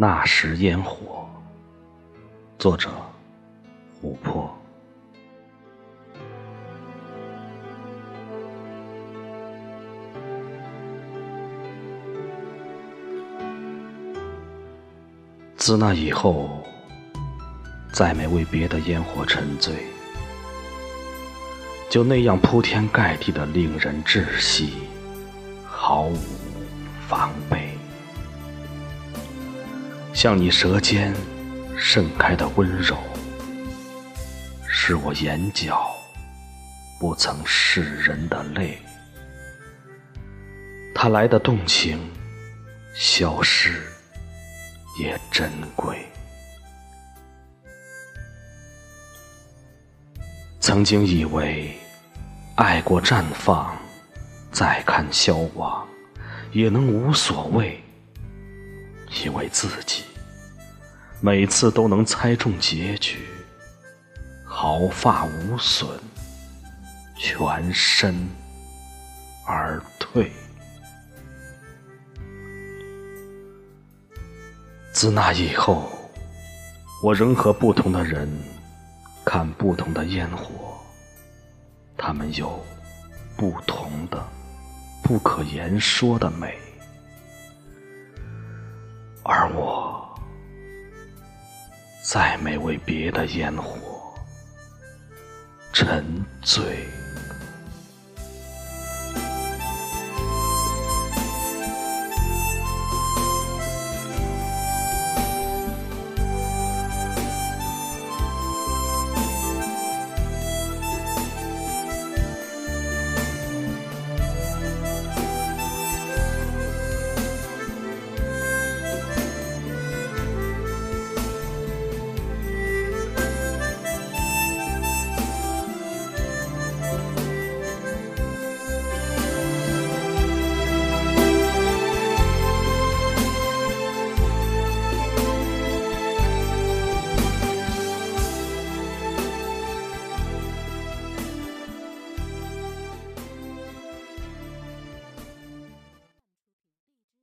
那时烟火，作者：琥珀。自那以后，再没为别的烟火沉醉，就那样铺天盖地的令人窒息，毫无防备。像你舌尖盛开的温柔，是我眼角不曾示人的泪。它来的动情，消失也珍贵。曾经以为，爱过绽放，再看消亡，也能无所谓。以为自己每次都能猜中结局，毫发无损，全身而退。自那以后，我仍和不同的人看不同的烟火，他们有不同的、不可言说的美。再没为别的烟火沉醉。